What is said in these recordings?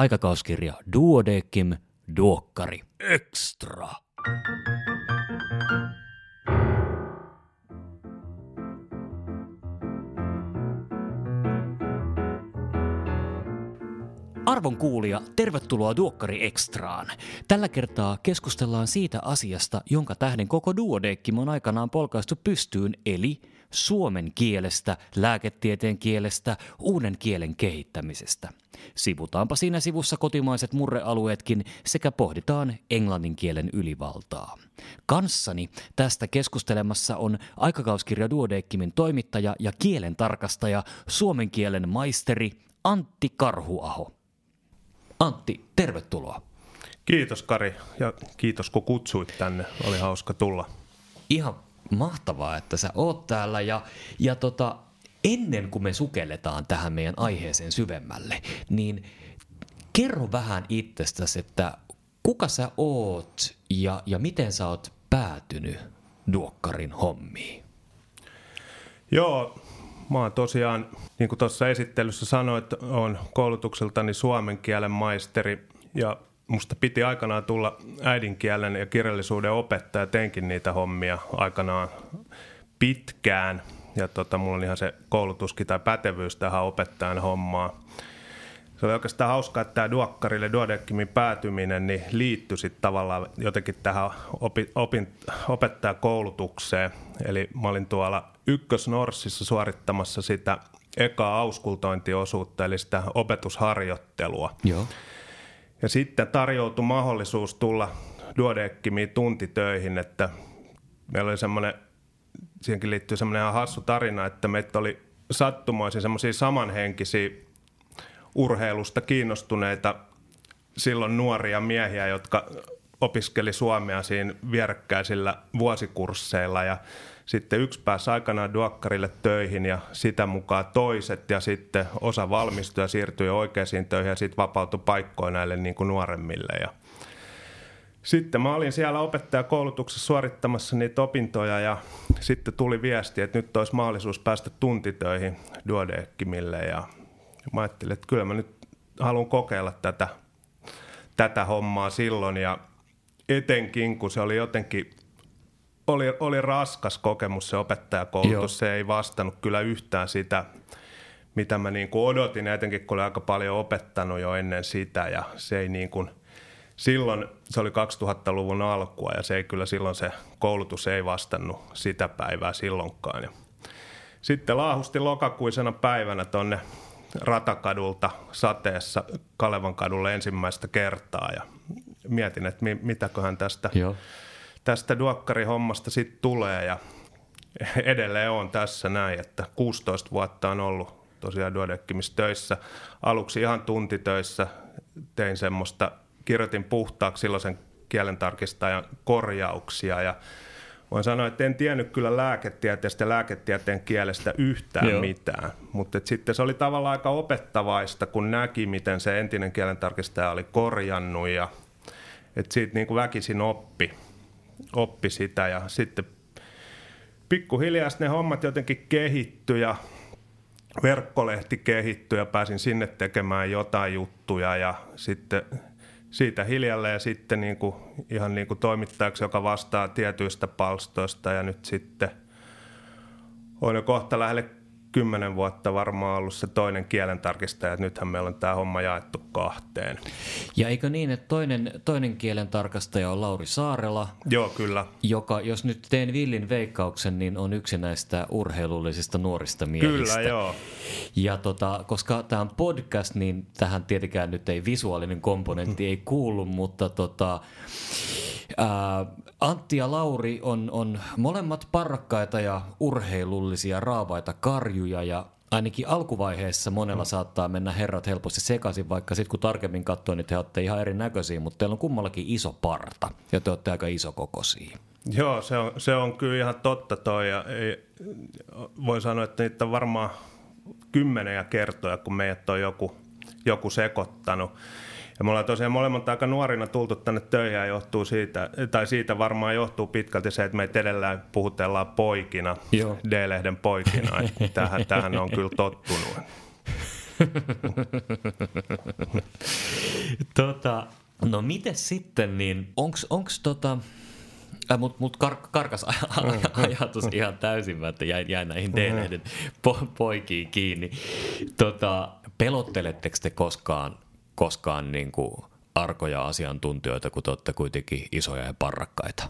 aikakauskirja Duodekim Duokkari Extra. Arvon kuulija, tervetuloa Duokkari Extraan. Tällä kertaa keskustellaan siitä asiasta, jonka tähden koko Duodeckim on aikanaan polkaistu pystyyn, eli suomen kielestä, lääketieteen kielestä, uuden kielen kehittämisestä. Sivutaanpa siinä sivussa kotimaiset murrealueetkin sekä pohditaan englannin kielen ylivaltaa. Kanssani tästä keskustelemassa on aikakauskirja Duodeckimin toimittaja ja kielen tarkastaja, suomen kielen maisteri Antti Karhuaho. Antti, tervetuloa. Kiitos Kari ja kiitos kun kutsuit tänne. Oli hauska tulla. Ihan mahtavaa, että sä oot täällä ja, ja tota, ennen kuin me sukelletaan tähän meidän aiheeseen syvemmälle, niin kerro vähän itsestäsi, että kuka sä oot ja, ja miten sä oot päätynyt Duokkarin hommiin? Joo, mä oon tosiaan, niin kuin tuossa esittelyssä sanoit, on koulutukseltani suomen kielen maisteri ja musta piti aikanaan tulla äidinkielen ja kirjallisuuden opettaja. Teinkin niitä hommia aikanaan pitkään ja tota, mulla on ihan se koulutuskin tai pätevyys tähän opettajan hommaan. Se oli oikeastaan hauskaa, että tämä Duokkarille Duodeckimin päätyminen niin liittyi sitten tavallaan jotenkin tähän opi, opin, opettajakoulutukseen. Eli mä olin tuolla Ykkösnorssissa suorittamassa sitä ekaa auskultointiosuutta, eli sitä opetusharjoittelua. Joo. Ja sitten tarjoutui mahdollisuus tulla Duodeckimiin tuntitöihin, että meillä oli semmoinen, siihenkin liittyy semmoinen ihan hassu tarina, että meitä oli sattumoisin semmoisia samanhenkisiä urheilusta kiinnostuneita silloin nuoria miehiä, jotka opiskeli suomea siinä vierekkäisillä vuosikursseilla. Ja sitten yksi pääsi aikanaan duakkarille töihin ja sitä mukaan toiset ja sitten osa valmistui ja siirtyi oikeisiin töihin ja sitten vapautui paikkoja näille niin kuin nuoremmille. Ja sitten mä olin siellä opettajakoulutuksessa suorittamassa niitä opintoja ja sitten tuli viesti, että nyt olisi mahdollisuus päästä tuntitöihin Duodeckimille ja mä ajattelin, että kyllä mä nyt haluan kokeilla tätä, tätä hommaa silloin ja etenkin kun se oli jotenkin oli, oli raskas kokemus se opettajakoulutus. Joo. Se ei vastannut kyllä yhtään sitä, mitä mä niin kuin odotin, etenkin kun olin aika paljon opettanut jo ennen sitä. Ja se ei niin kuin, silloin, se oli 2000-luvun alkua ja se ei kyllä silloin se koulutus ei vastannut sitä päivää silloinkaan. Ja sitten laahusti lokakuisena päivänä tonne Ratakadulta sateessa Kalevan kadulle ensimmäistä kertaa ja mietin, että mitäköhän tästä Joo tästä duokkarihommasta sitten tulee ja edelleen on tässä näin, että 16 vuotta on ollut tosiaan Duodeckimis töissä. Aluksi ihan tuntitöissä tein semmoista, kirjoitin puhtaaksi silloisen kielentarkistajan korjauksia ja voin sanoa, että en tiennyt kyllä lääketieteestä ja lääketieteen kielestä yhtään Joo. mitään, mutta sitten se oli tavallaan aika opettavaista, kun näki, miten se entinen kielentarkistaja oli korjannut ja että siitä niin kuin väkisin oppi oppi sitä ja sitten pikkuhiljaa ne hommat jotenkin kehittyi ja verkkolehti kehittyi ja pääsin sinne tekemään jotain juttuja ja sitten siitä hiljalleen ja sitten niin kuin, ihan niin kuin toimittajaksi, joka vastaa tietyistä palstoista ja nyt sitten on jo kohta lähelle kymmenen vuotta varmaan ollut se toinen kielentarkistaja, että nythän meillä on tämä homma jaettu kahteen. Ja eikö niin, että toinen, toinen kielentarkastaja on Lauri Saarela? Joo, kyllä. Joka, jos nyt teen villin veikkauksen, niin on yksi näistä urheilullisista nuorista miehistä. Kyllä, joo. Ja tota, koska tämä on podcast, niin tähän tietenkään nyt ei visuaalinen komponentti ei kuulu, mutta tota, Antti ja Lauri on, on molemmat parrakkaita ja urheilullisia raavaita karjuja ja ainakin alkuvaiheessa monella mm. saattaa mennä herrat helposti sekaisin, vaikka sitten kun tarkemmin katsoo, niin te olette ihan erinäköisiä, mutta teillä on kummallakin iso parta ja te olette aika isokokoisia. Joo, se on, se on kyllä ihan totta toi ja ei, voi sanoa, että niitä on varmaan kymmeniä kertoja, kun meidät on joku, joku sekoittanut. Ja me ollaan tosiaan molemmat aika nuorina tultu tänne töihin ja johtuu siitä, tai siitä varmaan johtuu pitkälti se, että meitä edelleen puhutellaan poikina, Joo. D-lehden poikina. tähän, tähän on kyllä tottunut. tota, no miten sitten, niin onks, onks tota, Äh, mut, mut kar, karkas mm. ajatus ihan täysin, että jäin, jäin näihin teidän po, poikiin kiinni. Tota, pelotteletteko te koskaan, koskaan niin kuin arkoja asiantuntijoita, kun te olette kuitenkin isoja ja parrakkaita?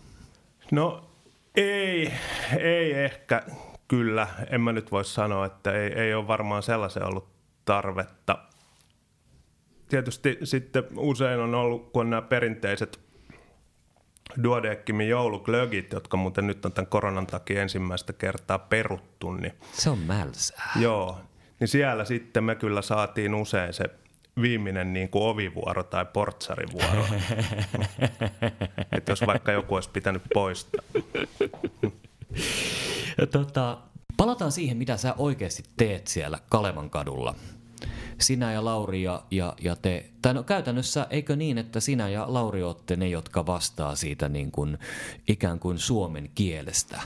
No ei, ei ehkä kyllä. En mä nyt voi sanoa, että ei, ei ole varmaan sellaisen ollut tarvetta. Tietysti sitten usein on ollut, kun on nämä perinteiset Duodeckimin jouluglögit, jotka muuten nyt on tämän koronan takia ensimmäistä kertaa peruttu. Niin, se on mälsää. Joo, niin siellä sitten me kyllä saatiin usein se viimeinen niin kuin ovivuoro tai portsarivuoro. että jos vaikka joku olisi pitänyt poistaa. tota, palataan siihen, mitä sä oikeasti teet siellä Kalevan kadulla sinä ja Lauri ja, ja, ja te, tai no käytännössä eikö niin, että sinä ja Lauri olette ne, jotka vastaa siitä niin kuin, ikään kuin suomen kielestä?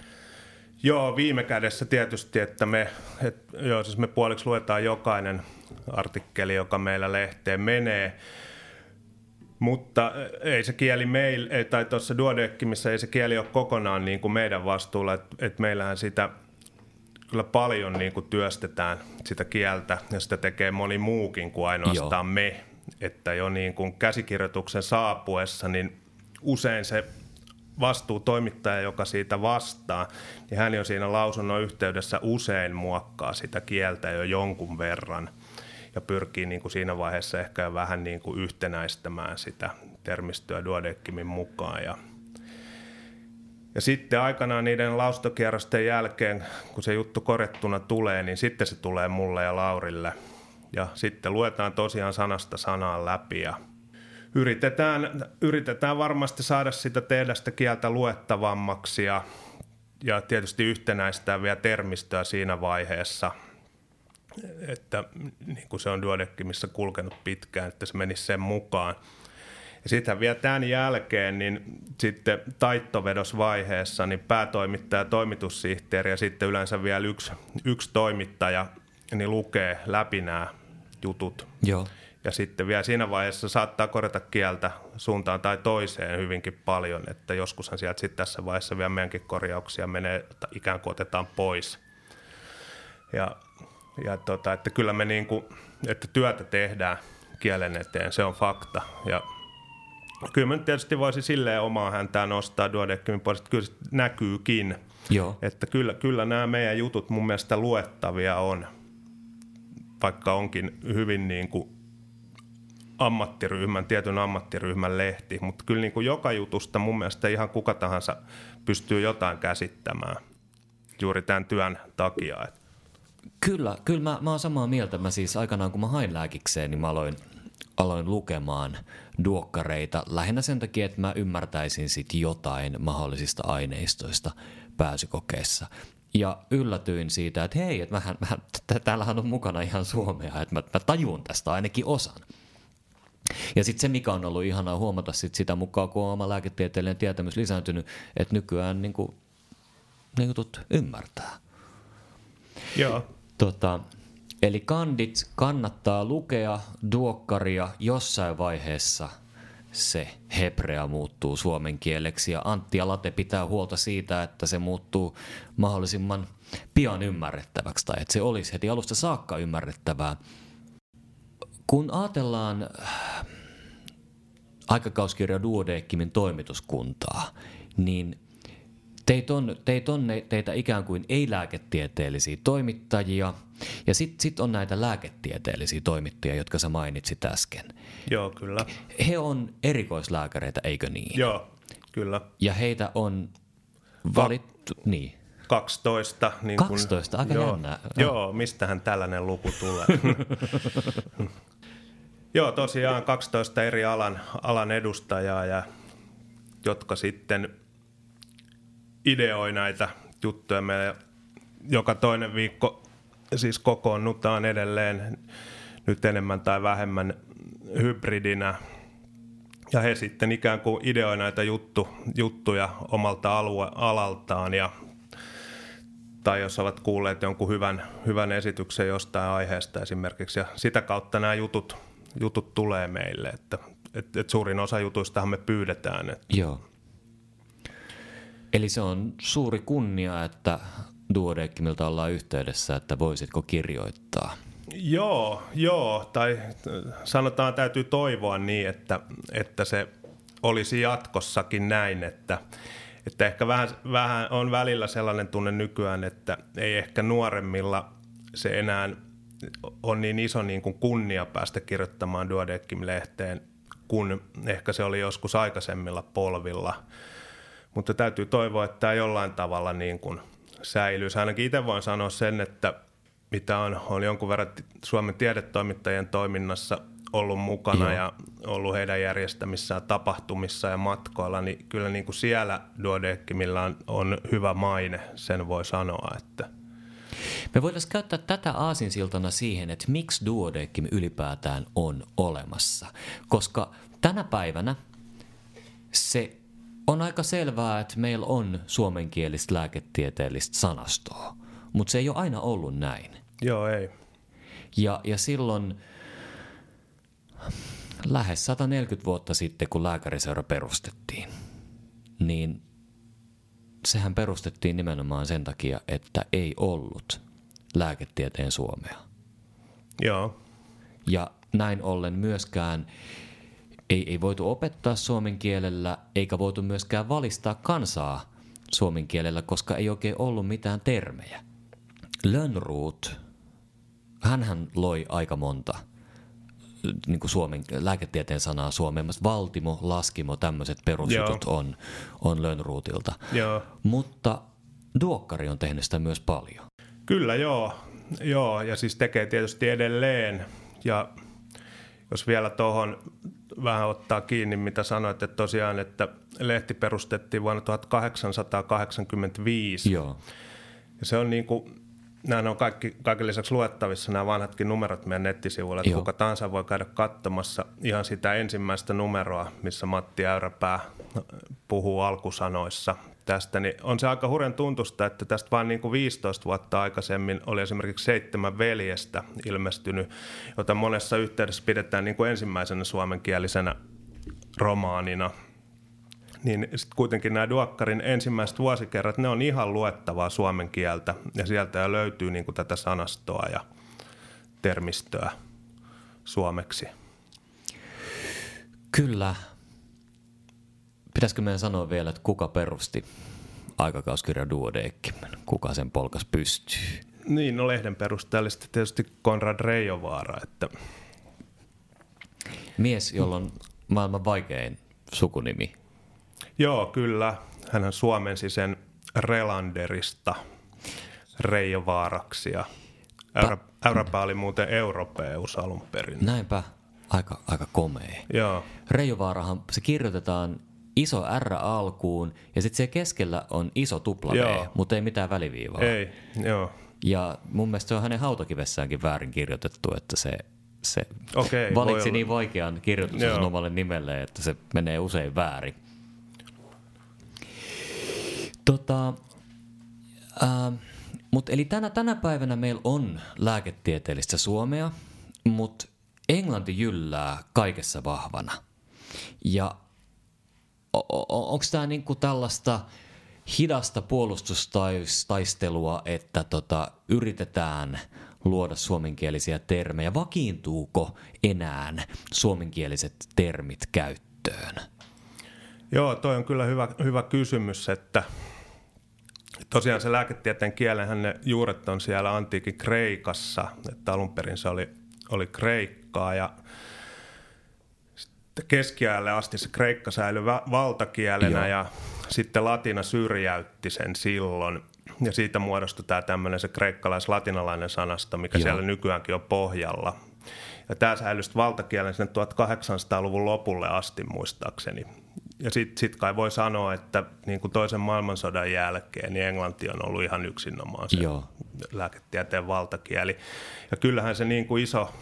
Joo, viime kädessä tietysti, että me, et, joo, siis me puoliksi luetaan jokainen artikkeli, joka meillä lehteen menee, mutta ei se kieli meillä, tai tuossa Duodeckimissa ei se kieli ole kokonaan niin kuin meidän vastuulla, että et meillähän sitä – kyllä paljon niin kuin työstetään sitä kieltä ja sitä tekee moni muukin kuin ainoastaan Joo. me. Että jo niin kuin käsikirjoituksen saapuessa, niin usein se vastuutoimittaja, joka siitä vastaa, niin hän jo siinä lausunnon yhteydessä usein muokkaa sitä kieltä jo jonkun verran ja pyrkii niin kuin siinä vaiheessa ehkä vähän niin kuin yhtenäistämään sitä termistöä Duodeckimin mukaan ja ja sitten aikanaan niiden laustokierrosten jälkeen, kun se juttu korjattuna tulee, niin sitten se tulee mulle ja Laurille. Ja sitten luetaan tosiaan sanasta sanaan läpi ja yritetään, yritetään varmasti saada sitä tehdä sitä kieltä luettavammaksi ja, ja tietysti yhtenäistää vielä termistöä siinä vaiheessa, että niin kuin se on Duodeckimissa kulkenut pitkään, että se menisi sen mukaan. Ja sitten vielä tämän jälkeen, niin sitten taittovedosvaiheessa, niin päätoimittaja, toimitussihteeri ja sitten yleensä vielä yksi, yksi toimittaja niin lukee läpi nämä jutut. Joo. Ja sitten vielä siinä vaiheessa saattaa korjata kieltä suuntaan tai toiseen hyvinkin paljon, että joskushan sieltä sitten tässä vaiheessa vielä meidänkin korjauksia menee, ikään kuin otetaan pois. Ja, ja tota, että kyllä me niin kuin, että työtä tehdään kielen eteen, se on fakta. Ja Kyllä mä tietysti voisi silleen omaa häntään nostaa Duodeckimin puolesta, kyllä se näkyykin. Joo. Että kyllä, kyllä nämä meidän jutut mun mielestä luettavia on, vaikka onkin hyvin niin kuin ammattiryhmän, tietyn ammattiryhmän lehti, mutta kyllä niin kuin joka jutusta mun mielestä ihan kuka tahansa pystyy jotain käsittämään juuri tämän työn takia. Kyllä, kyllä mä, mä oon samaa mieltä. Mä siis aikanaan kun mä hain lääkikseen, niin mä aloin aloin lukemaan duokkareita lähinnä sen takia, että mä ymmärtäisin sit jotain mahdollisista aineistoista pääsykokeessa. Ja yllätyin siitä, että hei, että mähän, mähän, täällähän on mukana ihan suomea, että mä, mä tajun tästä ainakin osan. Ja sitten se, mikä on ollut ihanaa huomata sit sitä mukaan, kun on oma lääketieteellinen tietämys lisääntynyt, että nykyään niin kuin, ne jutut ymmärtää. Joo. Tota, Eli kandit kannattaa lukea duokkaria jossain vaiheessa se hebrea muuttuu suomen kieleksi ja Antti Alate pitää huolta siitä, että se muuttuu mahdollisimman pian ymmärrettäväksi tai että se olisi heti alusta saakka ymmärrettävää. Kun ajatellaan äh, aikakauskirja Duodeckimin toimituskuntaa, niin Teitä on, teit on teitä ikään kuin ei-lääketieteellisiä toimittajia ja sitten sit on näitä lääketieteellisiä toimittajia, jotka sä mainitsit äsken. Joo, kyllä. He on erikoislääkäreitä, eikö niin? Joo, kyllä. Ja heitä on valittu, Va- niin. 12. Niin 12, kun, aika joo, jännää. Joo, mistähän tällainen luku tulee? joo, tosiaan 12 eri alan, alan edustajaa, ja, jotka sitten ideoi näitä juttuja. Me joka toinen viikko siis kokoonnutaan edelleen nyt enemmän tai vähemmän hybridinä. Ja he sitten ikään kuin ideoi näitä juttu, juttuja omalta alue, alaltaan ja tai jos ovat kuulleet jonkun hyvän, hyvän esityksen jostain aiheesta esimerkiksi. Ja sitä kautta nämä jutut, jutut tulee meille, että et, et suurin osa jutuistahan me pyydetään. Että. Joo. Eli se on suuri kunnia, että Duodeckimilta ollaan yhteydessä, että voisitko kirjoittaa? Joo, joo, tai sanotaan täytyy toivoa niin, että, että se olisi jatkossakin näin, että, että ehkä vähän, vähän on välillä sellainen tunne nykyään, että ei ehkä nuoremmilla se enää on niin iso niin kuin kunnia päästä kirjoittamaan Duodeckim-lehteen, kun ehkä se oli joskus aikaisemmilla polvilla. Mutta täytyy toivoa, että tämä jollain tavalla niin kuin säilyisi. Ainakin itse voin sanoa sen, että mitä on, on jonkun verran Suomen tiedetoimittajien toiminnassa ollut mukana Joo. ja ollut heidän järjestämissään tapahtumissa ja matkoilla, niin kyllä niin kuin siellä Duodeckimilla on, on hyvä maine, sen voi sanoa, että me voitaisiin käyttää tätä aasinsiltana siihen, että miksi Duodeckim ylipäätään on olemassa. Koska tänä päivänä se on aika selvää, että meillä on suomenkielistä lääketieteellistä sanastoa, mutta se ei ole aina ollut näin. Joo, ei. Ja, ja silloin lähes 140 vuotta sitten, kun lääkäriseura perustettiin, niin sehän perustettiin nimenomaan sen takia, että ei ollut lääketieteen Suomea. Joo. Ja näin ollen myöskään ei, ei voitu opettaa suomen kielellä, eikä voitu myöskään valistaa kansaa suomen kielellä, koska ei oikein ollut mitään termejä. Lönnruut, hän loi aika monta niin kuin suomen lääketieteen sanaa suomeen. Valtimo, laskimo, tämmöiset perusjutut on, on Lönnruutilta. Joo. Mutta Duokkari on tehnyt sitä myös paljon. Kyllä joo, joo ja siis tekee tietysti edelleen. Ja jos vielä tuohon vähän ottaa kiinni, mitä sanoit, että tosiaan, että lehti perustettiin vuonna 1885. Joo. Ja se on niin kuin, nämä on kaikki, kaiken lisäksi luettavissa nämä vanhatkin numerot meidän nettisivuilla, että Joo. kuka tahansa voi käydä katsomassa ihan sitä ensimmäistä numeroa, missä Matti Äyräpää puhuu alkusanoissa tästä, niin on se aika hurjan tuntusta, että tästä vain niin kuin 15 vuotta aikaisemmin oli esimerkiksi seitsemän veljestä ilmestynyt, jota monessa yhteydessä pidetään niin kuin ensimmäisenä suomenkielisenä romaanina. Niin sitten kuitenkin nämä Duakkarin ensimmäiset vuosikerrat, ne on ihan luettavaa suomen kieltä ja sieltä jo löytyy niin kuin tätä sanastoa ja termistöä suomeksi. Kyllä, Pitäisikö meidän sanoa vielä, että kuka perusti aikakauskirja Duodeckim? Kuka sen polkas pystyy? Niin, no lehden perusteellisesti tietysti Konrad Reijovaara. Että... Mies, jolla on maailman vaikein sukunimi. Joo, kyllä. Hän suomensi sen Relanderista Reijovaaraksi ja Äyräpää oli muuten europeus alun perin. Näinpä, aika, aika komea. Joo. Reijovaarahan, se kirjoitetaan iso R alkuun ja sitten siellä keskellä on iso tupla V, mutta ei mitään väliviivaa. Ei, joo. Ja mun mielestä se on hänen hautakivessäänkin väärin kirjoitettu, että se, se okay, valitsi niin vaikean kirjoituksen omalle nimelle, että se menee usein väärin. Tota, äh, mut eli tänä, tänä päivänä meillä on lääketieteellistä suomea, mutta englanti jyllää kaikessa vahvana. Ja onko tämä niinku tällaista hidasta puolustustaistelua, että tota, yritetään luoda suomenkielisiä termejä? Vakiintuuko enää suomenkieliset termit käyttöön? Joo, toi on kyllä hyvä, hyvä kysymys, että tosiaan se lääketieteen kielenhän ne juuret on siellä antiikin Kreikassa, että alun perin se oli, oli Kreikkaa ja keskiajalle asti se kreikka säilyi valtakielenä Joo. ja sitten latina syrjäytti sen silloin. Ja siitä muodostui tämä tämmöinen se kreikkalais-latinalainen sanasta, mikä Joo. siellä nykyäänkin on pohjalla. Ja tämä säilyi valtakielen sinne 1800-luvun lopulle asti muistaakseni. Ja sitten sit kai voi sanoa, että niin kuin toisen maailmansodan jälkeen niin englanti on ollut ihan yksinomaan se Joo. lääketieteen valtakieli. Ja kyllähän se niin kuin iso,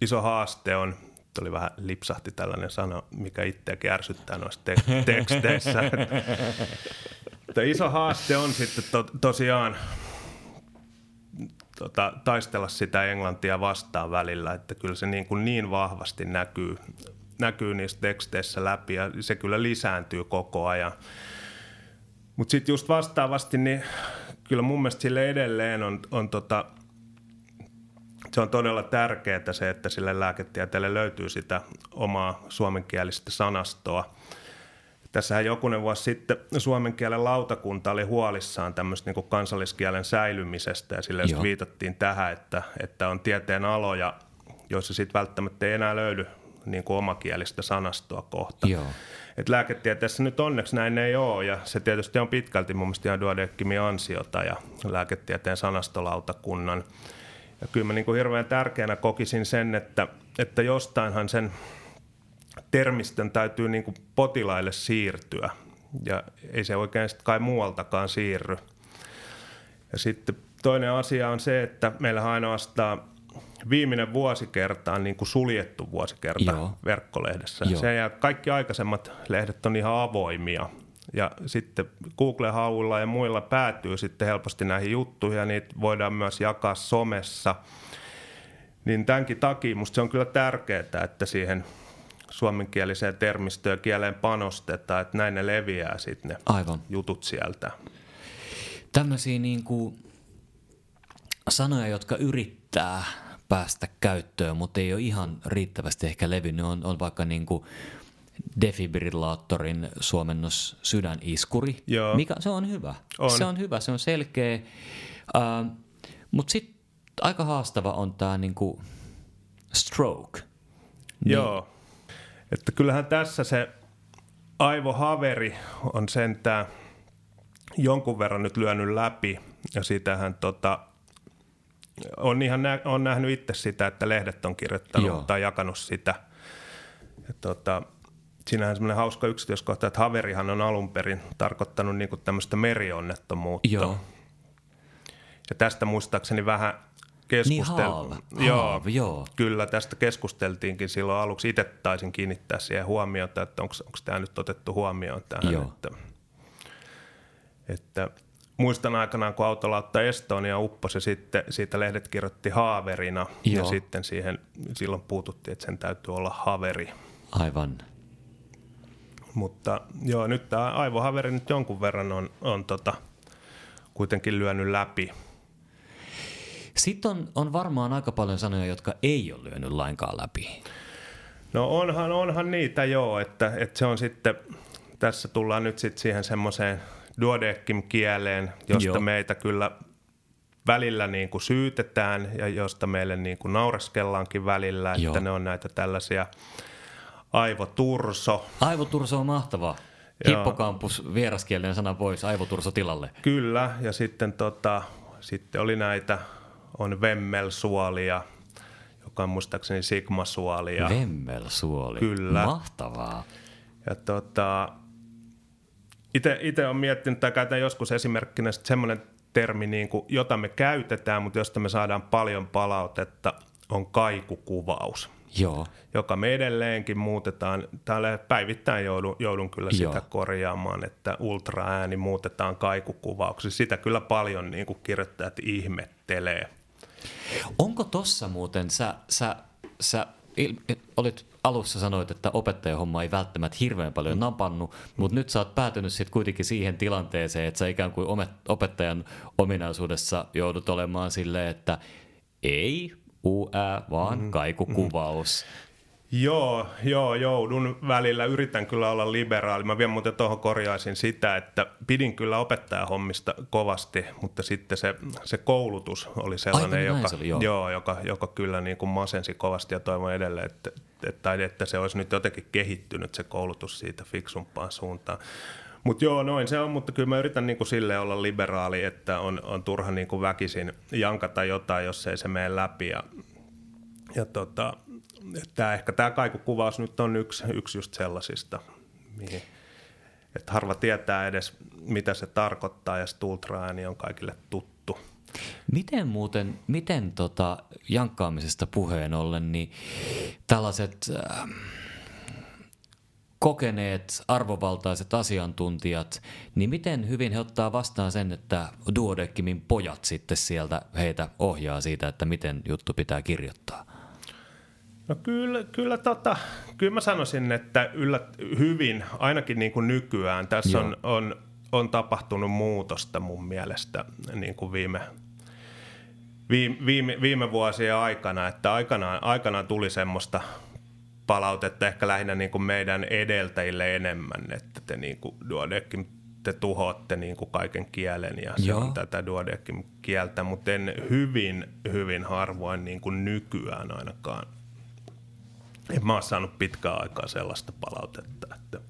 iso haaste on oli vähän lipsahti tällainen sana, mikä itseäkin ärsyttää noissa te- teksteissä. Mutta iso haaste on sitten to, tosiaan tota, taistella sitä englantia vastaan välillä, että kyllä se niin, kuin niin vahvasti näkyy, näkyy niissä teksteissä läpi ja se kyllä lisääntyy koko ajan. Mutta sitten just vastaavasti, niin kyllä mun mielestä sille edelleen on, on tota, se on todella tärkeää se, että sille lääketieteelle löytyy sitä omaa suomenkielistä sanastoa. Tässähän jokunen vuosi sitten suomen kielen lautakunta oli huolissaan tämmöistä niin kansalliskielen säilymisestä ja sille viitattiin tähän, että, että on tieteen aloja, joissa sitten välttämättä ei enää löydy niin kuin omakielistä sanastoa kohta. Joo. Et lääketieteessä nyt onneksi näin ei ole ja se tietysti on pitkälti mun mielestä ihan Duodeckimin ansiota ja lääketieteen sanastolautakunnan. Ja kyllä mä niin kuin hirveän tärkeänä kokisin sen, että, että jostainhan sen termistön täytyy niin kuin potilaille siirtyä ja ei se oikein sitten kai muualtakaan siirry. Ja sitten toinen asia on se, että meillä ainoastaan viimeinen vuosikerta on niin kuin suljettu vuosikerta Joo. verkkolehdessä. Joo. Se ja kaikki aikaisemmat lehdet on ihan avoimia. Ja sitten Google-hauilla ja muilla päätyy sitten helposti näihin juttuihin ja niitä voidaan myös jakaa somessa. Niin tämänkin takia musta se on kyllä tärkeää, että siihen suomenkieliseen termistöön ja kieleen panostetaan, että näin ne leviää sitten ne Aivan. jutut sieltä. Tämmöisiä niin kuin sanoja, jotka yrittää päästä käyttöön, mutta ei ole ihan riittävästi ehkä levinnyt, on, on vaikka niin kuin defibrillaattorin suomennos sydäniskuri, Joo. mikä se on hyvä. On. Se on hyvä, se on selkeä, uh, mutta sitten aika haastava on tämä niinku stroke. Niin. Joo, että kyllähän tässä se aivohaveri on sentään jonkun verran nyt lyönyt läpi ja sitähän tota, on ihan nä- on nähnyt itse sitä, että lehdet on kirjoittanut Joo. tai jakanut sitä. Ja tota, siinähän semmoinen hauska yksityiskohta, että haverihan on alun perin tarkoittanut niinku tämmöistä merionnettomuutta. Joo. Ja tästä muistaakseni vähän keskusteltiin. Niin joo, joo, kyllä tästä keskusteltiinkin silloin aluksi. Itse taisin kiinnittää siihen huomiota, että onko tämä nyt otettu huomioon tähän. Joo. Että, että muistan aikanaan, kun autolautta Estonia upposi, sitten siitä lehdet kirjoitti haaverina Joo. ja sitten siihen silloin puututtiin, että sen täytyy olla haveri. Aivan. Mutta joo, nyt tämä aivohaveri nyt jonkun verran on, on tota, kuitenkin lyönyt läpi. Sitten on, on varmaan aika paljon sanoja, jotka ei ole lyönyt lainkaan läpi. No onhan, onhan niitä joo, että, että se on sitten, tässä tullaan nyt sitten siihen semmoiseen duodeckim kieleen, josta Joo. meitä kyllä välillä niin kuin syytetään ja josta meille niin kuin naureskellaankin välillä, Joo. että ne on näitä tällaisia aivoturso. Aivoturso on mahtava. Hippokampus, vieraskielinen sana pois, aivoturso tilalle. Kyllä, ja sitten, tota, sitten oli näitä, on vemmelsuolia, joka on muistaakseni sigmasuolia. Vemmelsuoli, Kyllä. mahtavaa. Ja tota, itse olen miettinyt tai käytän joskus esimerkkinä semmoinen termi, niin kuin, jota me käytetään, mutta josta me saadaan paljon palautetta, on kaikukuvaus. Joo. Joka me edelleenkin muutetaan. Täällä päivittäin joudun, joudun kyllä sitä Joo. korjaamaan, että ultraääni muutetaan kaikukuvauksi. Sitä kyllä paljon niin kuin kirjoittajat ihmettelee. Onko tossa muuten, sä, sä, sä olit alussa sanoit, että opettajahomma ei välttämättä hirveän paljon napannut, mutta nyt sä oot päätynyt sitten kuitenkin siihen tilanteeseen, että sä ikään kuin opettajan ominaisuudessa joudut olemaan silleen, että ei UÄ, vaan mm-hmm. kaikukuvaus. Mm-hmm. Joo, joo, joudun välillä. Yritän kyllä olla liberaali. Mä vielä muuten tuohon korjaisin sitä, että pidin kyllä opettajahommista kovasti, mutta sitten se, se koulutus oli sellainen, Aivan joka, oli, joo. Joo, joka, joka kyllä niin kuin masensi kovasti ja toivon edelleen, että, että, että se olisi nyt jotenkin kehittynyt se koulutus siitä fiksumpaan suuntaan. Mutta joo, noin se on, mutta kyllä mä yritän niin kuin sille olla liberaali, että on, on turha niin kuin väkisin jankata jotain, jos ei se mene läpi. Ja, ja tota, tämä ehkä tämä kaikukuvaus nyt on yksi, yksi just sellaisista, mihin, että harva tietää edes, mitä se tarkoittaa, ja ultraääni on kaikille tuttu. Miten muuten, miten tota jankkaamisesta puheen ollen, niin tällaiset äh, kokeneet, arvovaltaiset asiantuntijat, niin miten hyvin he ottaa vastaan sen, että Duodeckimin pojat sitten sieltä heitä ohjaa siitä, että miten juttu pitää kirjoittaa? No kyllä, kyllä, tota, kyllä mä sanoisin, että yllä, hyvin, ainakin niin kuin nykyään, tässä on, on, on tapahtunut muutosta mun mielestä niin kuin viime, viime, viime, viime vuosien aikana, että aikanaan, aikanaan tuli semmoista palautetta ehkä lähinnä niin kuin meidän edeltäjille enemmän, että te niin kuin Duodekin te tuhoatte niin kuin kaiken kielen ja se Joo. on tätä Duodekin kieltä, mutta en hyvin, hyvin harvoin niin kuin nykyään ainakaan. En mä oon saanut pitkään aikaa sellaista palautetta, että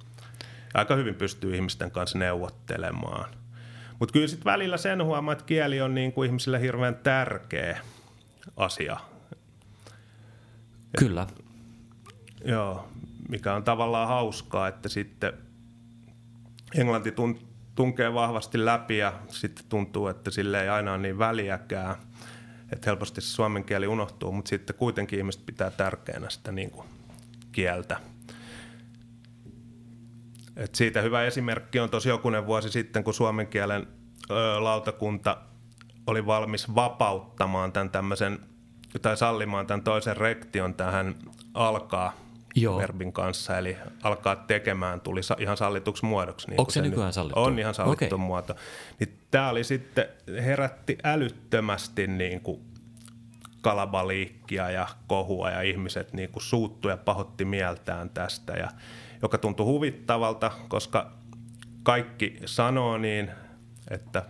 aika hyvin pystyy ihmisten kanssa neuvottelemaan. Mutta kyllä sitten välillä sen huomaa, että kieli on niin kuin ihmisille hirveän tärkeä asia. Kyllä. Et, Joo, mikä on tavallaan hauskaa, että sitten englanti tun, tunkee vahvasti läpi ja sitten tuntuu, että sille ei aina ole niin väliäkään. Että helposti suomen kieli unohtuu, mutta sitten kuitenkin ihmiset pitää tärkeänä sitä niin kuin kieltä. Et siitä hyvä esimerkki on tosi jokunen vuosi sitten, kun suomen kielen ö, lautakunta oli valmis vapauttamaan tämän tämmöisen, tai sallimaan tämän toisen rektion tähän alkaa Joo. verbin kanssa, eli alkaa tekemään tuli ihan sallituksi muodoksi. Niin Onko se, se nykyään sallittu? On ihan sallittu okay. muoto. Niin tämä oli sitten, herätti älyttömästi niin kuin kalabaliikkia ja kohua ja ihmiset niin kuin suuttu ja pahotti mieltään tästä, ja, joka tuntui huvittavalta, koska kaikki sanoo niin, että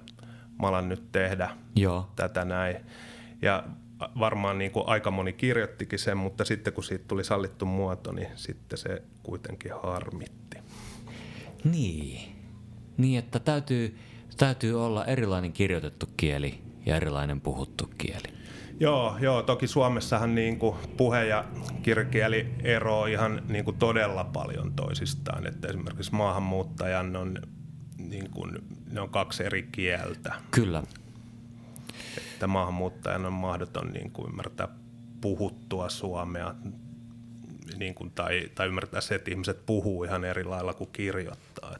mä alan nyt tehdä Joo. tätä näin. Ja varmaan niin kuin aika moni kirjoittikin sen, mutta sitten kun siitä tuli sallittu muoto, niin sitten se kuitenkin harmitti. Niin, niin että täytyy, täytyy olla erilainen kirjoitettu kieli ja erilainen puhuttu kieli. Joo, joo, toki Suomessahan niin kuin puhe- ja kirjakieli eroaa ihan niin kuin todella paljon toisistaan. Että esimerkiksi maahanmuuttajan on, niin kuin, ne on kaksi eri kieltä. Kyllä että maahanmuuttajan on mahdoton niin kuin ymmärtää puhuttua suomea niin kuin, tai, tai ymmärtää se, että ihmiset puhuu ihan eri lailla kuin kirjoittaa.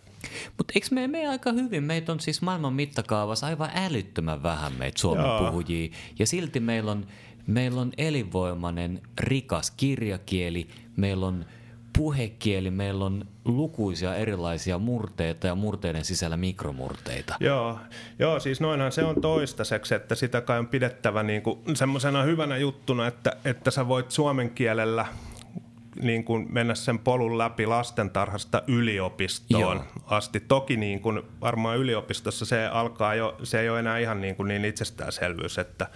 Mutta eikö me mene aika hyvin? Meitä on siis maailman mittakaavassa aivan älyttömän vähän meitä suomen Joo. puhujia. Ja silti meillä on, meillä on elinvoimainen, rikas kirjakieli, meillä on – puhekieli, meillä on lukuisia erilaisia murteita ja murteiden sisällä mikromurteita. Joo, joo siis noinhan se on toistaiseksi, että sitä kai on pidettävä niin semmoisena hyvänä juttuna, että, että sä voit suomen kielellä niin kuin mennä sen polun läpi lastentarhasta yliopistoon Joo. asti. Toki niin kuin varmaan yliopistossa se alkaa jo, se ei ole enää ihan niin, kuin niin itsestäänselvyys, että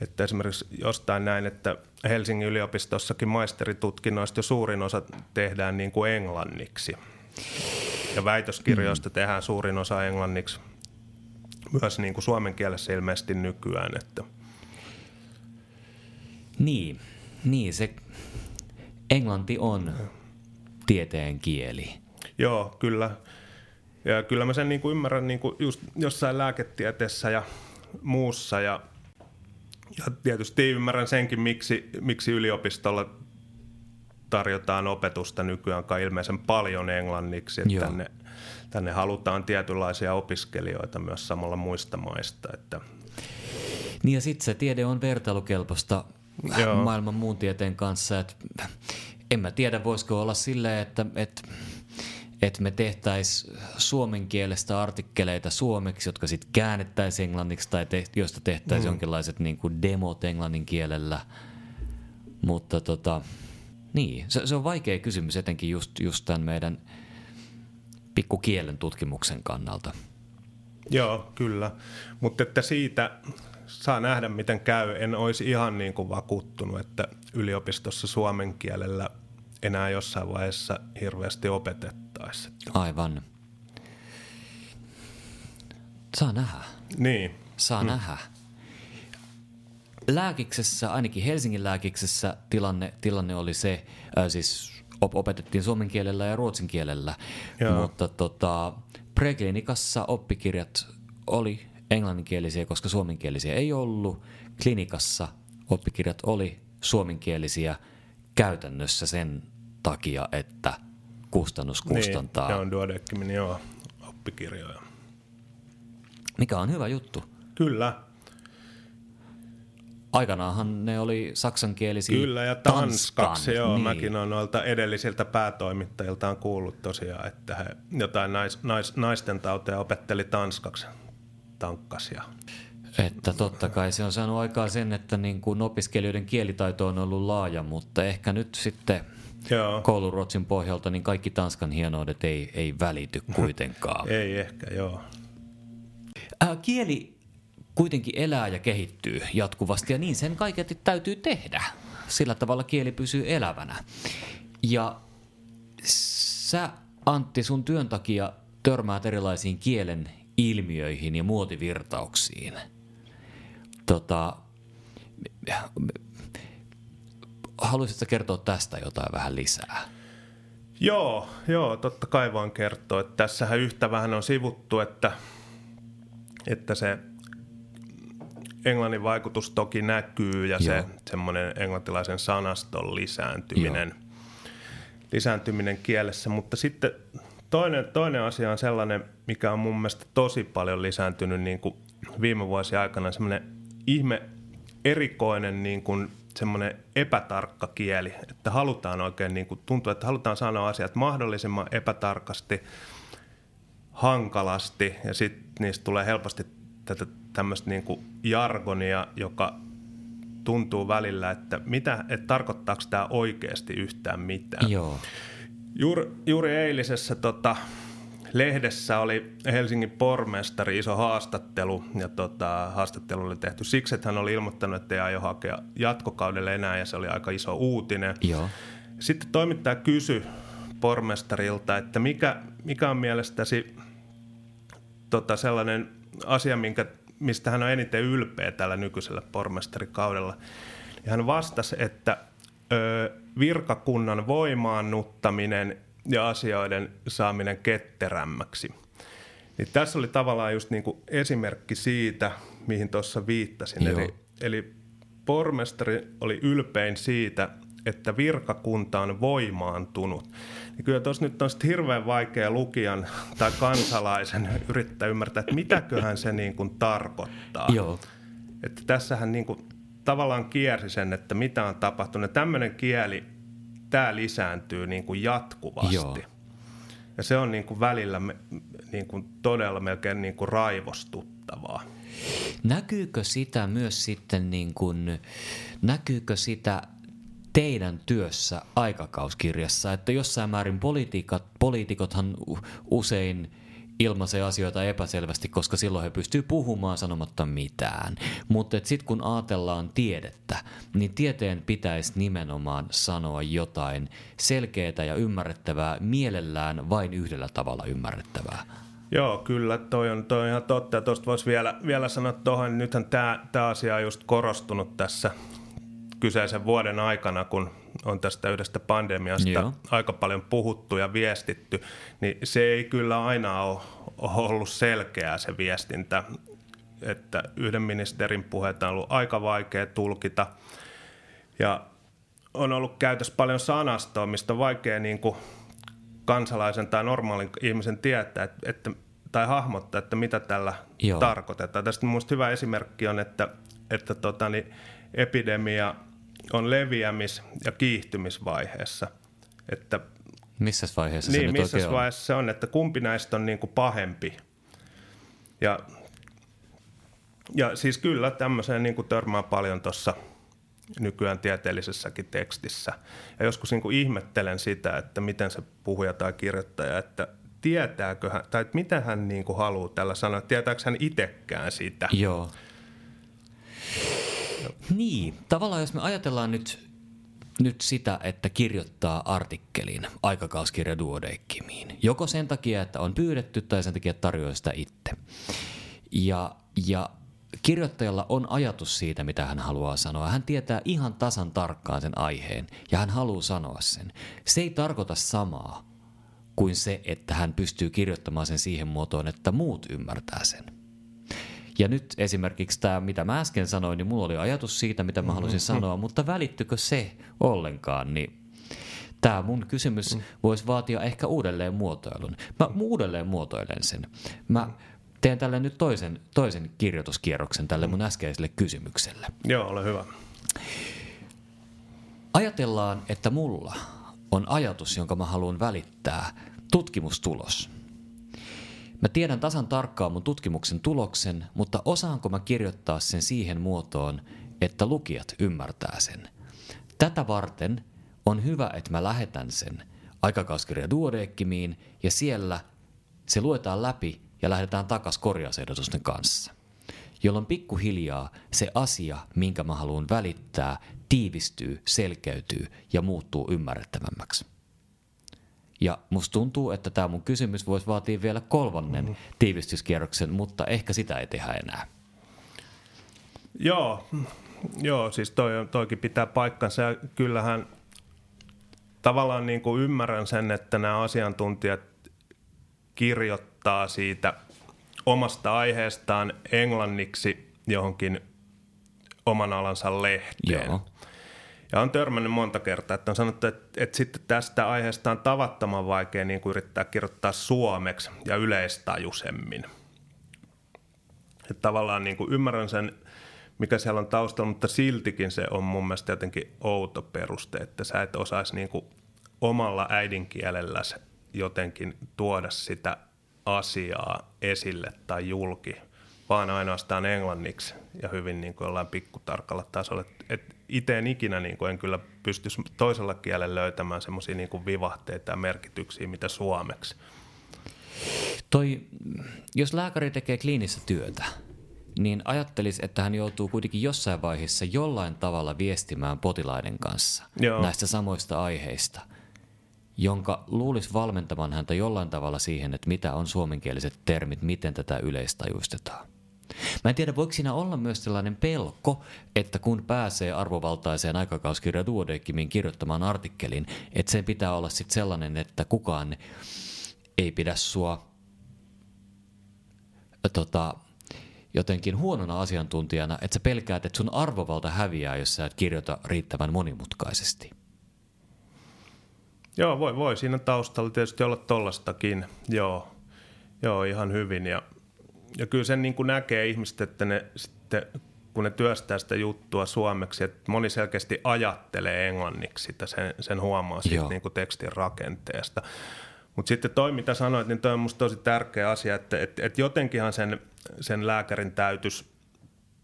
että esimerkiksi jostain näin, että Helsingin yliopistossakin maisteritutkinnoista jo suurin osa tehdään niin kuin englanniksi. Ja väitöskirjoista mm. tehdään suurin osa englanniksi myös niin kuin suomen kielessä ilmeisesti nykyään. Että. Niin, niin se englanti on tieteen kieli. Joo, kyllä. Ja kyllä mä sen niin kuin ymmärrän niin kuin just jossain lääketieteessä ja muussa ja ja tietysti ymmärrän senkin, miksi, miksi yliopistolla tarjotaan opetusta nykyään kai ilmeisen paljon englanniksi, että tänne, tänne halutaan tietynlaisia opiskelijoita myös samalla muista maista. Että. Niin ja sitten se tiede on vertailukelpoista Joo. maailman muun tieteen kanssa. että en mä tiedä, voisiko olla silleen, että, että että me tehtäisiin suomen kielestä artikkeleita suomeksi, jotka sitten käännettäisiin englanniksi tai te, joista tehtäisiin mm. jonkinlaiset niin kuin demot englannin kielellä. Mutta tota, niin, se, se on vaikea kysymys etenkin just, just tämän meidän pikkukielen tutkimuksen kannalta. Joo, kyllä. Mutta että siitä saa nähdä, miten käy. En olisi ihan niin kuin vakuuttunut, että yliopistossa suomen kielellä enää jossain vaiheessa hirveästi opetettaisiin. Aivan. Saa nähdä. Niin. Saa hmm. nähdä. Lääkiksessä, ainakin Helsingin lääkiksessä tilanne, tilanne oli se, äh, siis op- opetettiin suomen kielellä ja ruotsin kielellä, Joo. mutta tota, preklinikassa oppikirjat oli englanninkielisiä, koska suomenkielisiä ei ollut. Klinikassa oppikirjat oli suomenkielisiä – käytännössä sen takia, että kustannus kustantaa. Niin, ne on Duodeckimin joo, oppikirjoja. Mikä on hyvä juttu. Kyllä. Aikanaanhan ne oli saksankielisiä Kyllä, ja tanskaksi, joo. niin. Mäkin olen noilta edellisiltä päätoimittajiltaan kuullut tosiaan, että he jotain nais, nais, naisten tauteja opetteli tanskaksi tankkas ja Että totta kai se on saanut aikaa sen, että niin kuin opiskelijoiden kielitaito on ollut laaja, mutta ehkä nyt sitten Joo. kouluruotsin pohjalta niin kaikki Tanskan hienoudet ei, ei välity kuitenkaan. Ei ehkä, joo. Ää, kieli kuitenkin elää ja kehittyy jatkuvasti ja niin sen kaiketi täytyy tehdä. Sillä tavalla kieli pysyy elävänä. Ja sä Antti sun työn takia törmäät erilaisiin kielen ilmiöihin ja muotivirtauksiin. Tota, haluaisitko kertoa tästä jotain vähän lisää? Joo, joo, totta kai voin kertoa, että tässähän yhtä vähän on sivuttu, että, että se englannin vaikutus toki näkyy ja se Joo. semmoinen englantilaisen sanaston lisääntyminen, lisääntyminen kielessä, mutta sitten toinen, toinen asia on sellainen, mikä on mun mielestä tosi paljon lisääntynyt niin kuin viime vuosien aikana, semmoinen ihme erikoinen niin kuin semmoinen epätarkka kieli, että halutaan oikein, niin kuin, tuntuu, että halutaan sanoa asiat mahdollisimman epätarkasti, hankalasti ja sitten niistä tulee helposti tätä tämmöistä niin kuin jargonia, joka tuntuu välillä, että, mitä, että tarkoittaako tämä oikeasti yhtään mitään. Joo. Juuri, juuri eilisessä tota, lehdessä oli Helsingin pormestari iso haastattelu, ja tota, haastattelu oli tehty siksi, että hän oli ilmoittanut, että ei aio hakea jatkokaudelle enää, ja se oli aika iso uutinen. Joo. Sitten toimittaja kysyi pormestarilta, että mikä, mikä on mielestäsi tota, sellainen asia, minkä, mistä hän on eniten ylpeä tällä nykyisellä pormestarikaudella. Ja hän vastasi, että ö, virkakunnan voimaannuttaminen ja asioiden saaminen ketterämmäksi. Niin tässä oli tavallaan just niin kuin esimerkki siitä, mihin tuossa viittasin. Joo. Eli, eli pormestari oli ylpein siitä, että virkakunta on voimaantunut. Niin kyllä tuossa nyt on hirveän vaikea lukijan tai kansalaisen yrittää ymmärtää, että mitäköhän se niin kuin tarkoittaa. Joo. Että tässähän niin kuin tavallaan kiersi sen, että mitä on tapahtunut. Tämmöinen kieli, tämä lisääntyy niin kuin jatkuvasti. Joo. Ja se on niin kuin välillä me, niin kuin todella melkein niin kuin raivostuttavaa. Näkyykö sitä myös sitten niin kuin, näkyykö sitä teidän työssä aikakauskirjassa, että jossain määrin poliitikot, poliitikothan usein ilmaisee asioita epäselvästi, koska silloin he pystyy puhumaan sanomatta mitään. Mutta sitten kun ajatellaan tiedettä, niin tieteen pitäisi nimenomaan sanoa jotain selkeää ja ymmärrettävää, mielellään vain yhdellä tavalla ymmärrettävää. Joo, kyllä, toi on, toi on ihan totta. Ja tuosta voisi vielä, vielä sanoa tuohon, nythän tämä, asia on just korostunut tässä kyseisen vuoden aikana, kun on tästä yhdestä pandemiasta Joo. Aika paljon puhuttu ja viestitty, niin se ei kyllä aina ole, ollut selkeää se viestintä, että yhden ministerin puheita on ollut aika vaikea tulkita ja on ollut käytössä paljon sanastoa, mistä on vaikea niin kuin kansalaisen tai normaalin ihmisen tietää, että, että, tai hahmottaa, että mitä tällä Joo. Joo. tarkoitetaan. Tästä minusta hyvä esimerkki on, että, että tota, niin epidemia on leviämis- ja kiihtymisvaiheessa. Että, Missä vaiheessa se niin, nyt missä oikein on? vaiheessa se on, että kumpi näistä on niin kuin pahempi. Ja, ja siis kyllä tämmöiseen niin kuin törmää paljon tuossa nykyään tieteellisessäkin tekstissä. Ja joskus niin kuin ihmettelen sitä, että miten se puhuja tai kirjoittaja, että tietääkö hän, tai että mitä hän niin kuin haluaa tällä sanoa, tietääkö hän itsekään sitä. Joo. Niin, tavallaan jos me ajatellaan nyt, nyt sitä, että kirjoittaa artikkelin aikakauskirja Duodecimiin, joko sen takia, että on pyydetty tai sen takia, että tarjoaa sitä itse. Ja, ja kirjoittajalla on ajatus siitä, mitä hän haluaa sanoa. Hän tietää ihan tasan tarkkaan sen aiheen ja hän haluaa sanoa sen. Se ei tarkoita samaa kuin se, että hän pystyy kirjoittamaan sen siihen muotoon, että muut ymmärtää sen. Ja nyt esimerkiksi tämä, mitä mä äsken sanoin, niin mulla oli ajatus siitä, mitä mä halusin sanoa, mutta välittykö se ollenkaan, niin Tämä mun kysymys mm. voisi vaatia ehkä uudelleen muotoilun. Mä uudelleen muotoilen sen. Mä teen tälle nyt toisen, toisen kirjoituskierroksen tälle mun äskeiselle kysymykselle. Joo, ole hyvä. Ajatellaan, että mulla on ajatus, jonka mä haluan välittää, tutkimustulos. Mä tiedän tasan tarkkaan mun tutkimuksen tuloksen, mutta osaanko mä kirjoittaa sen siihen muotoon, että lukijat ymmärtää sen. Tätä varten on hyvä, että mä lähetän sen aikakauskirja Duodekkimiin ja siellä se luetaan läpi ja lähdetään takas korjausehdotusten kanssa. Jolloin pikkuhiljaa se asia, minkä mä haluan välittää, tiivistyy, selkeytyy ja muuttuu ymmärrettävämmäksi. Ja musta tuntuu, että tämä mun kysymys voisi vaatia vielä kolmannen mm-hmm. tiivistyskierroksen, mutta ehkä sitä ei tehdä enää. Joo, joo siis toi, toikin pitää paikkansa ja kyllähän tavallaan niin kuin ymmärrän sen, että nämä asiantuntijat kirjoittaa siitä omasta aiheestaan englanniksi johonkin oman alansa lehteen. Joo. Ja on törmännyt monta kertaa, että on sanottu, että, että sitten tästä aiheesta on tavattoman vaikea niin kuin yrittää kirjoittaa suomeksi ja yleistajuisemmin. Että tavallaan niin kuin ymmärrän sen, mikä siellä on taustalla, mutta siltikin se on mun mielestä jotenkin outo peruste, että sä et osaisi niin kuin omalla äidinkielelläsi jotenkin tuoda sitä asiaa esille tai julki, vaan ainoastaan englanniksi ja hyvin niin kuin jollain pikkutarkalla tasolla. Et itse en ikinä niin kuin en kyllä pystyisi toisella kielellä löytämään semmoisia niin vivahteita ja merkityksiä, mitä suomeksi. Toi, jos lääkäri tekee kliinistä työtä, niin ajattelisi, että hän joutuu kuitenkin jossain vaiheessa jollain tavalla viestimään potilaiden kanssa Joo. näistä samoista aiheista, jonka luulisi valmentamaan häntä jollain tavalla siihen, että mitä on suomenkieliset termit, miten tätä yleistajuistetaan. Mä en tiedä, voiko siinä olla myös sellainen pelko, että kun pääsee arvovaltaiseen aikakauskirja Duodeckimin kirjoittamaan artikkelin, että sen pitää olla sitten sellainen, että kukaan ei pidä sua tota, jotenkin huonona asiantuntijana, että sä pelkäät, että sun arvovalta häviää, jos sä et kirjoita riittävän monimutkaisesti. Joo, voi, voi siinä taustalla tietysti olla tollastakin. Joo, joo ihan hyvin. Ja ja kyllä sen niin kuin näkee ihmiset, että ne sitten, kun ne työstää sitä juttua suomeksi, että moni selkeästi ajattelee englanniksi sitä, sen, sen huomaa siitä niin kuin tekstin rakenteesta. Mutta sitten toi, mitä sanoit, niin toi on musta tosi tärkeä asia, että et, et jotenkinhan sen, sen lääkärin täytyisi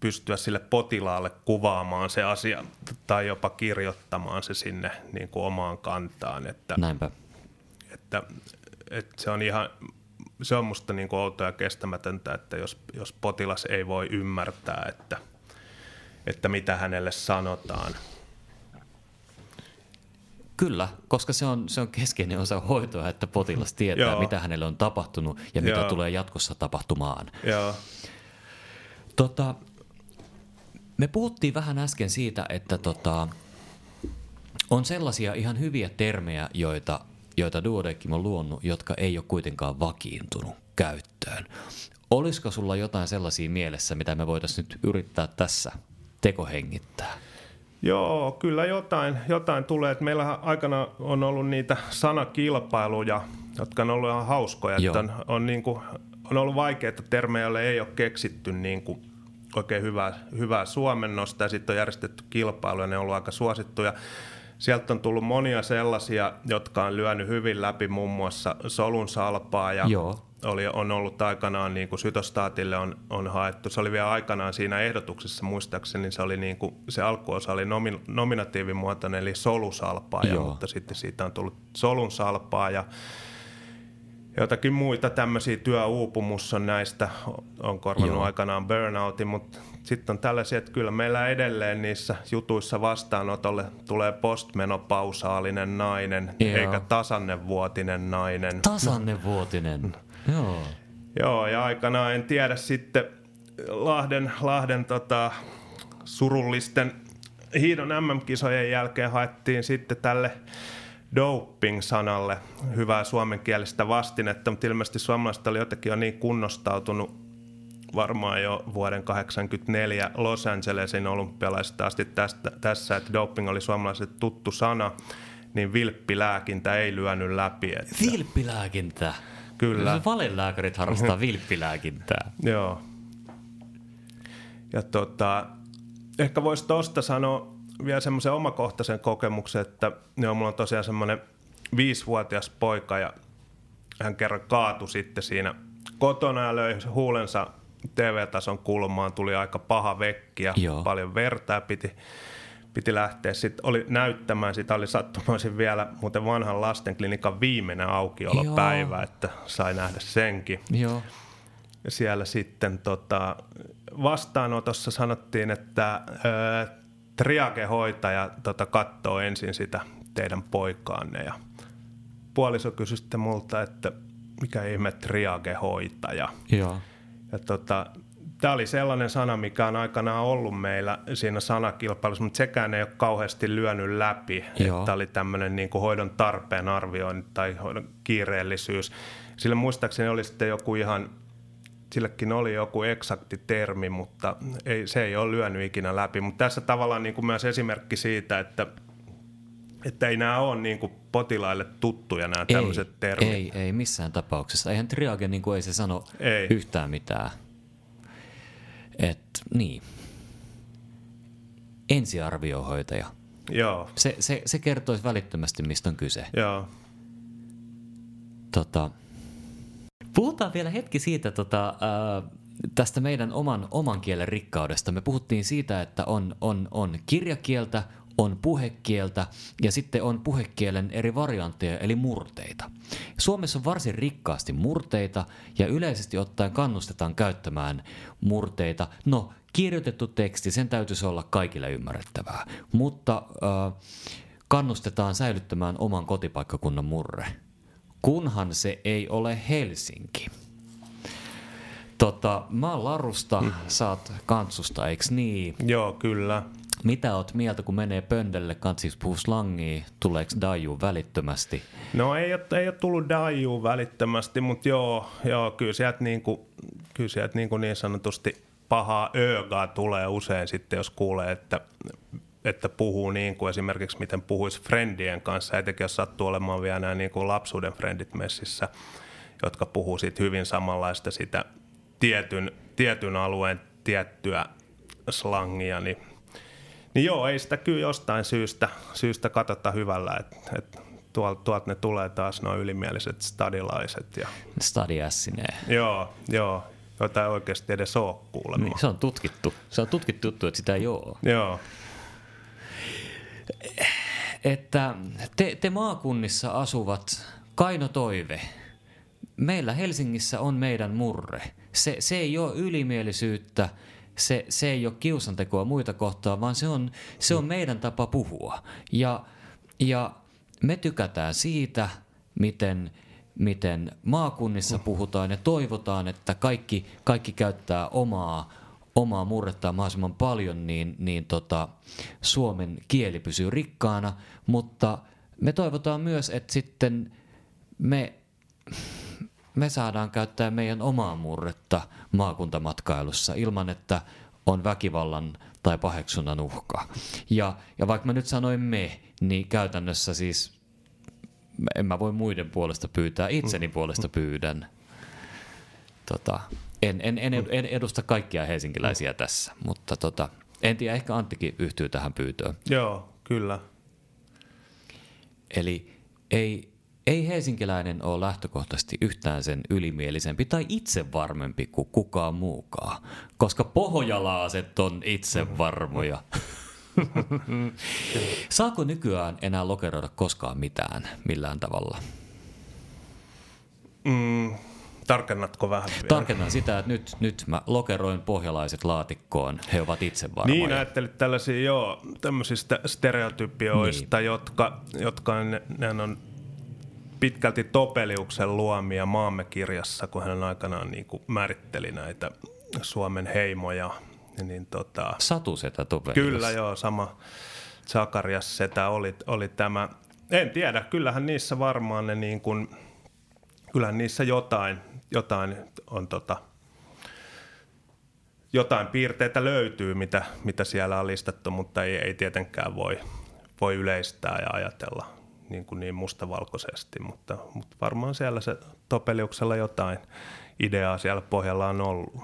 pystyä sille potilaalle kuvaamaan se asia tai jopa kirjoittamaan se sinne niin kuin omaan kantaan. Että, Näinpä. Että, että se on ihan, se on musta niin kuin outoa ja kestämätöntä, että jos, jos potilas ei voi ymmärtää, että, että mitä hänelle sanotaan. Kyllä, koska se on, se on keskeinen osa hoitoa, että potilas tietää, Joo. mitä hänelle on tapahtunut ja mitä Joo. tulee jatkossa tapahtumaan. Joo. Tota, me puhuttiin vähän äsken siitä, että tota, on sellaisia ihan hyviä termejä, joita joita Duodeckim on luonut, jotka ei ole kuitenkaan vakiintunut käyttöön. Olisiko sulla jotain sellaisia mielessä, mitä me voitaisiin nyt yrittää tässä tekohengittää? Joo, kyllä jotain, jotain tulee. Että meillä aikana on ollut niitä sanakilpailuja, jotka on ollut ihan hauskoja. Että on, on, niin kuin, on ollut vaikeita termejä, joille ei ole keksitty niin kuin oikein hyvää, hyvää suomennosta ja sitten on järjestetty kilpailuja, ne on ollut aika suosittuja. Sieltä on tullut monia sellaisia, jotka on lyönyt hyvin läpi, muun muassa solun salpaa ja Joo. Oli, on ollut aikanaan, niin kuin sytostaatille on, on haettu. Se oli vielä aikanaan siinä ehdotuksessa, muistaakseni se, oli niin kuin, se alkuosa oli nomin, nominatiivimuotoinen, eli solusalpaa, ja, mutta sitten siitä on tullut solun salpaa ja jotakin muita tämmöisiä työuupumus on näistä, on korvannut Joo. aikanaan burnoutin, mutta sitten on tällaisia, että kyllä meillä edelleen niissä jutuissa vastaanotolle tulee postmenopausaalinen nainen, Joo. eikä tasannevuotinen nainen. Tasannevuotinen, joo. Joo, ja aikanaan en tiedä sitten Lahden, Lahden tota, surullisten hiidon MM-kisojen jälkeen haettiin sitten tälle doping-sanalle hyvää suomenkielistä vastinetta, mutta ilmeisesti suomalaiset oli jotenkin jo niin kunnostautunut varmaan jo vuoden 1984 Los Angelesin olympialaisista asti tästä, tässä, että doping oli suomalaiset tuttu sana, niin vilppilääkintä ei lyönyt läpi. Että... Vilppilääkintä? Kyllä. Valelääkärit harrastaa vilppilääkintää. Joo. Ja tota, ehkä voisi tuosta sanoa vielä semmoisen omakohtaisen kokemuksen, että joo, mulla on tosiaan semmoinen viisivuotias poika ja hän kerran kaatui sitten siinä kotona ja löi huulensa TV-tason kulmaan, tuli aika paha vekki ja Joo. paljon vertaa piti, piti lähteä. Sitten oli näyttämään, sitä oli sattumaisin vielä muuten vanhan lastenklinikan viimeinen aukiolopäivä, että sai nähdä senkin. Joo. Ja siellä sitten tota, vastaanotossa sanottiin, että ö, triagehoitaja tota, katsoo ensin sitä teidän poikaanne ja puoliso kysyi sitten multa, että mikä ihme triagehoitaja. Joo. Tota, Tämä oli sellainen sana, mikä on aikanaan ollut meillä siinä sanakilpailussa, mutta sekään ei ole kauheasti lyönyt läpi. Että oli tämmöinen niin kuin hoidon tarpeen arviointi tai hoidon kiireellisyys. Sillä muistaakseni oli sitten joku ihan, sillekin oli joku eksakti termi, mutta ei, se ei ole lyönyt ikinä läpi. Mutta tässä tavallaan niin kuin myös esimerkki siitä, että että ei nämä ole niin kuin potilaille tuttuja nämä ei, tämmöiset termit. Ei, ei missään tapauksessa. Eihän triage, niin kuin ei se sano ei. yhtään mitään. Et, niin. Ensiarviohoitaja. Joo. Se, se, se kertoisi välittömästi, mistä on kyse. Joo. Tota, puhutaan vielä hetki siitä tota, äh, tästä meidän oman, oman kielen rikkaudesta. Me puhuttiin siitä, että on, on, on kirjakieltä, on puhekieltä ja sitten on puhekielen eri variantteja eli murteita. Suomessa on varsin rikkaasti murteita ja yleisesti ottaen kannustetaan käyttämään murteita. No, kirjoitettu teksti, sen täytyisi olla kaikille ymmärrettävää, mutta äh, kannustetaan säilyttämään oman kotipaikkakunnan murre, kunhan se ei ole Helsinki. Tota, mä oon Larusta, mm. saat Kantsusta, eiks niin? Joo, kyllä. Mitä oot mieltä, kun menee pöndelle kansis puhuu slangia, tuleeko daju välittömästi? No ei ole, ei ole tullut daju välittömästi, mutta joo, joo kyllä sieltä, niin, kuin, kyllä sieltä niin, kuin niin sanotusti pahaa öögaa tulee usein sitten, jos kuulee, että, että puhuu niin kuin esimerkiksi miten puhuisi friendien kanssa, etenkin jos sattuu olemaan vielä nämä niin kuin lapsuuden friendit messissä, jotka puhuu siitä hyvin samanlaista sitä tietyn, tietyn alueen tiettyä slangia, niin niin joo, ei sitä kyllä jostain syystä, syystä katsota hyvällä, että et tuolta, tuolt ne tulee taas nuo ylimieliset stadilaiset. Ja... Stadiassineen. Joo, joo, joita ei oikeasti edes ole kuulemma. Niin, se on tutkittu. Se on tutkittu juttu, että sitä ei ole. Joo. Että te, te maakunnissa asuvat Kaino Toive. Meillä Helsingissä on meidän murre. Se, se ei ole ylimielisyyttä se, se ei ole kiusantekoa muita kohtaan, vaan se on, se on meidän tapa puhua. Ja, ja me tykätään siitä, miten, miten maakunnissa puhutaan ja toivotaan, että kaikki, kaikki käyttää omaa, omaa murrettaa mahdollisimman paljon, niin, niin tota, suomen kieli pysyy rikkaana, mutta me toivotaan myös, että sitten me me saadaan käyttää meidän omaa murretta maakuntamatkailussa ilman, että on väkivallan tai paheksunnan uhka. Ja, ja vaikka mä nyt sanoin me, niin käytännössä siis en mä voi muiden puolesta pyytää, itseni puolesta pyydän. Tota, en, en, en, en edusta kaikkia helsinkiläisiä tässä, mutta tota, en tiedä, ehkä Anttikin yhtyy tähän pyytöön. Joo, kyllä. Eli ei, ei helsinkiläinen ole lähtökohtaisesti yhtään sen ylimielisempi tai itsevarmempi kuin kukaan muukaan, koska pohjalaaset on itsevarmoja. Saako nykyään enää lokeroida koskaan mitään millään tavalla? Mm, tarkennatko vähän vielä? Tarkennan sitä, että nyt, nyt mä lokeroin pohjalaiset laatikkoon. He ovat itsevarmoja. Niin, ajattelit tällaisia joo, tämmöisistä stereotypioista, niin. jotka, jotka ne, ne on pitkälti Topeliuksen luomia maamme kirjassa, kun hän aikanaan niin kuin määritteli näitä Suomen heimoja. Niin tota, Satusetä Topelius. Kyllä joo, sama Zakarias Setä oli, oli tämä. En tiedä, kyllähän niissä varmaan ne niin kuin, kyllähän niissä jotain, jotain on tota, jotain piirteitä löytyy, mitä, mitä siellä on listattu, mutta ei, ei tietenkään voi, voi yleistää ja ajatella niin, kuin niin mustavalkoisesti, mutta, mutta varmaan siellä se Topeliuksella jotain ideaa siellä pohjalla on ollut.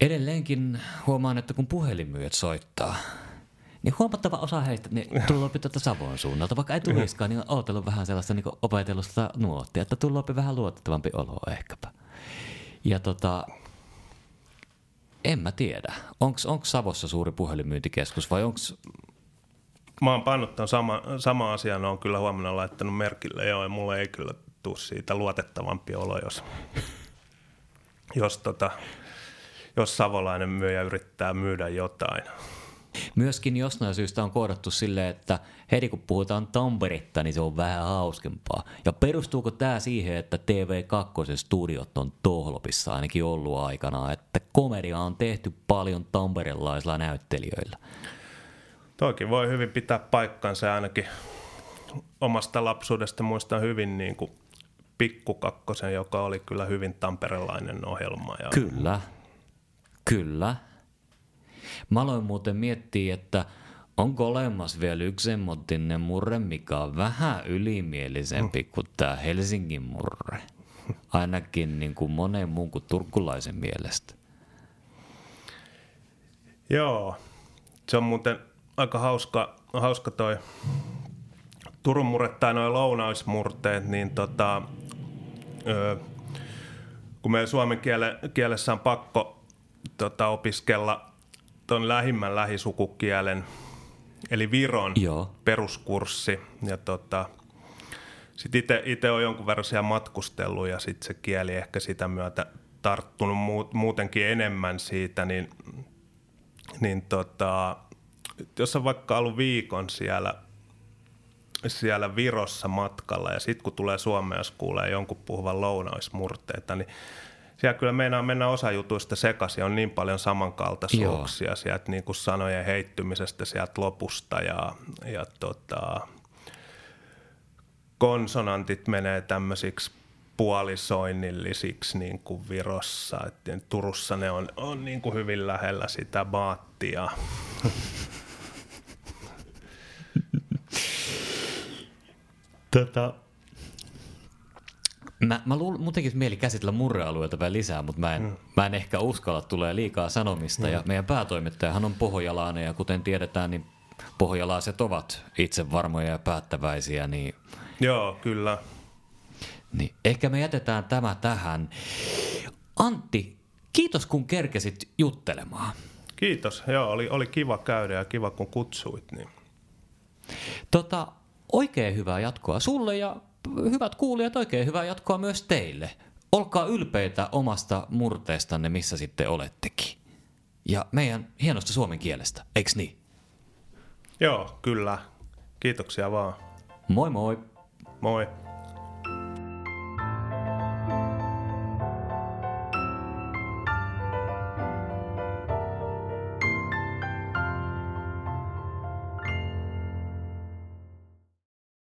Edelleenkin huomaan, että kun puhelinmyyjät soittaa, niin huomattava osa heistä niin tulee tuolta Savon suunnalta, vaikka ei tulisikaan, niin on ootellut vähän sellaista niin opetellusta nuottia, että tulee vähän luotettavampi olo ehkäpä. Ja tota, en mä tiedä. Onko Savossa suuri puhelinmyyntikeskus vai onko... Mä oon pannut tämän sama, sama asian, on kyllä huomenna laittanut merkille. Joo, ja mulle ei kyllä tule siitä luotettavampi olo, jos, jos, tota, jos savolainen myyjä yrittää myydä jotain. Myöskin jostain syystä on koodattu silleen, että heti kun puhutaan Tamperetta, niin se on vähän hauskempaa. Ja perustuuko tämä siihen, että TV2 studiot on Tohlopissa ainakin ollut aikana, että komedia on tehty paljon tamperelaisilla näyttelijöillä? Toki voi hyvin pitää paikkansa ainakin omasta lapsuudesta muistan hyvin niin kuin Pikkukakkosen, joka oli kyllä hyvin tamperelainen ohjelma. Ja... Kyllä, kyllä. Mä aloin muuten miettiä, että onko olemassa vielä yksi semmoinen murre, mikä on vähän ylimielisempi kuin tämä Helsingin murre. Ainakin niin kuin monen muun kuin turkulaisen mielestä. Joo, se on muuten aika hauska, hauska toi Turun murre tai noin lounaismurteet, niin tota, öö, kun meidän suomen kiele, kielessä on pakko tota, opiskella tuon lähimmän lähisukukielen, eli Viron Joo. peruskurssi. Ja tota, sitten itse on jonkun verran siellä matkustellut ja sitten se kieli ehkä sitä myötä tarttunut muutenkin enemmän siitä, niin, niin tota, jos on vaikka ollut viikon siellä, siellä Virossa matkalla ja sitten kun tulee Suomeen, jos kuulee jonkun puhuvan lounaismurteita, niin siellä kyllä meinaa mennä osa jutuista sekaisin, on niin paljon samankaltaisuuksia Joo. sieltä niin kuin sanojen heittymisestä sieltä lopusta ja, ja tota, konsonantit menee tämmöisiksi puolisoinnillisiksi niin kuin Virossa. Et Turussa ne on, on niin kuin hyvin lähellä sitä baattia. tota, Mä, mä luulen, mun tekisi mieli käsitellä murrealueelta vähän lisää, mutta mä en, mm. mä en ehkä uskalla, tulee liikaa sanomista. Mm. Ja meidän päätoimittajahan on pohjalainen ja kuten tiedetään, niin pohjalaiset ovat itse varmoja ja päättäväisiä. Niin, Joo, kyllä. Niin ehkä me jätetään tämä tähän. Antti, kiitos kun kerkesit juttelemaan. Kiitos, joo, oli, oli kiva käydä ja kiva kun kutsuit. Niin. Tota, oikein hyvää jatkoa sulle ja hyvät kuulijat, oikein hyvää jatkoa myös teille. Olkaa ylpeitä omasta murteestanne, missä sitten olettekin. Ja meidän hienosta suomen kielestä, eiks niin? Joo, kyllä. Kiitoksia vaan. Moi moi. Moi.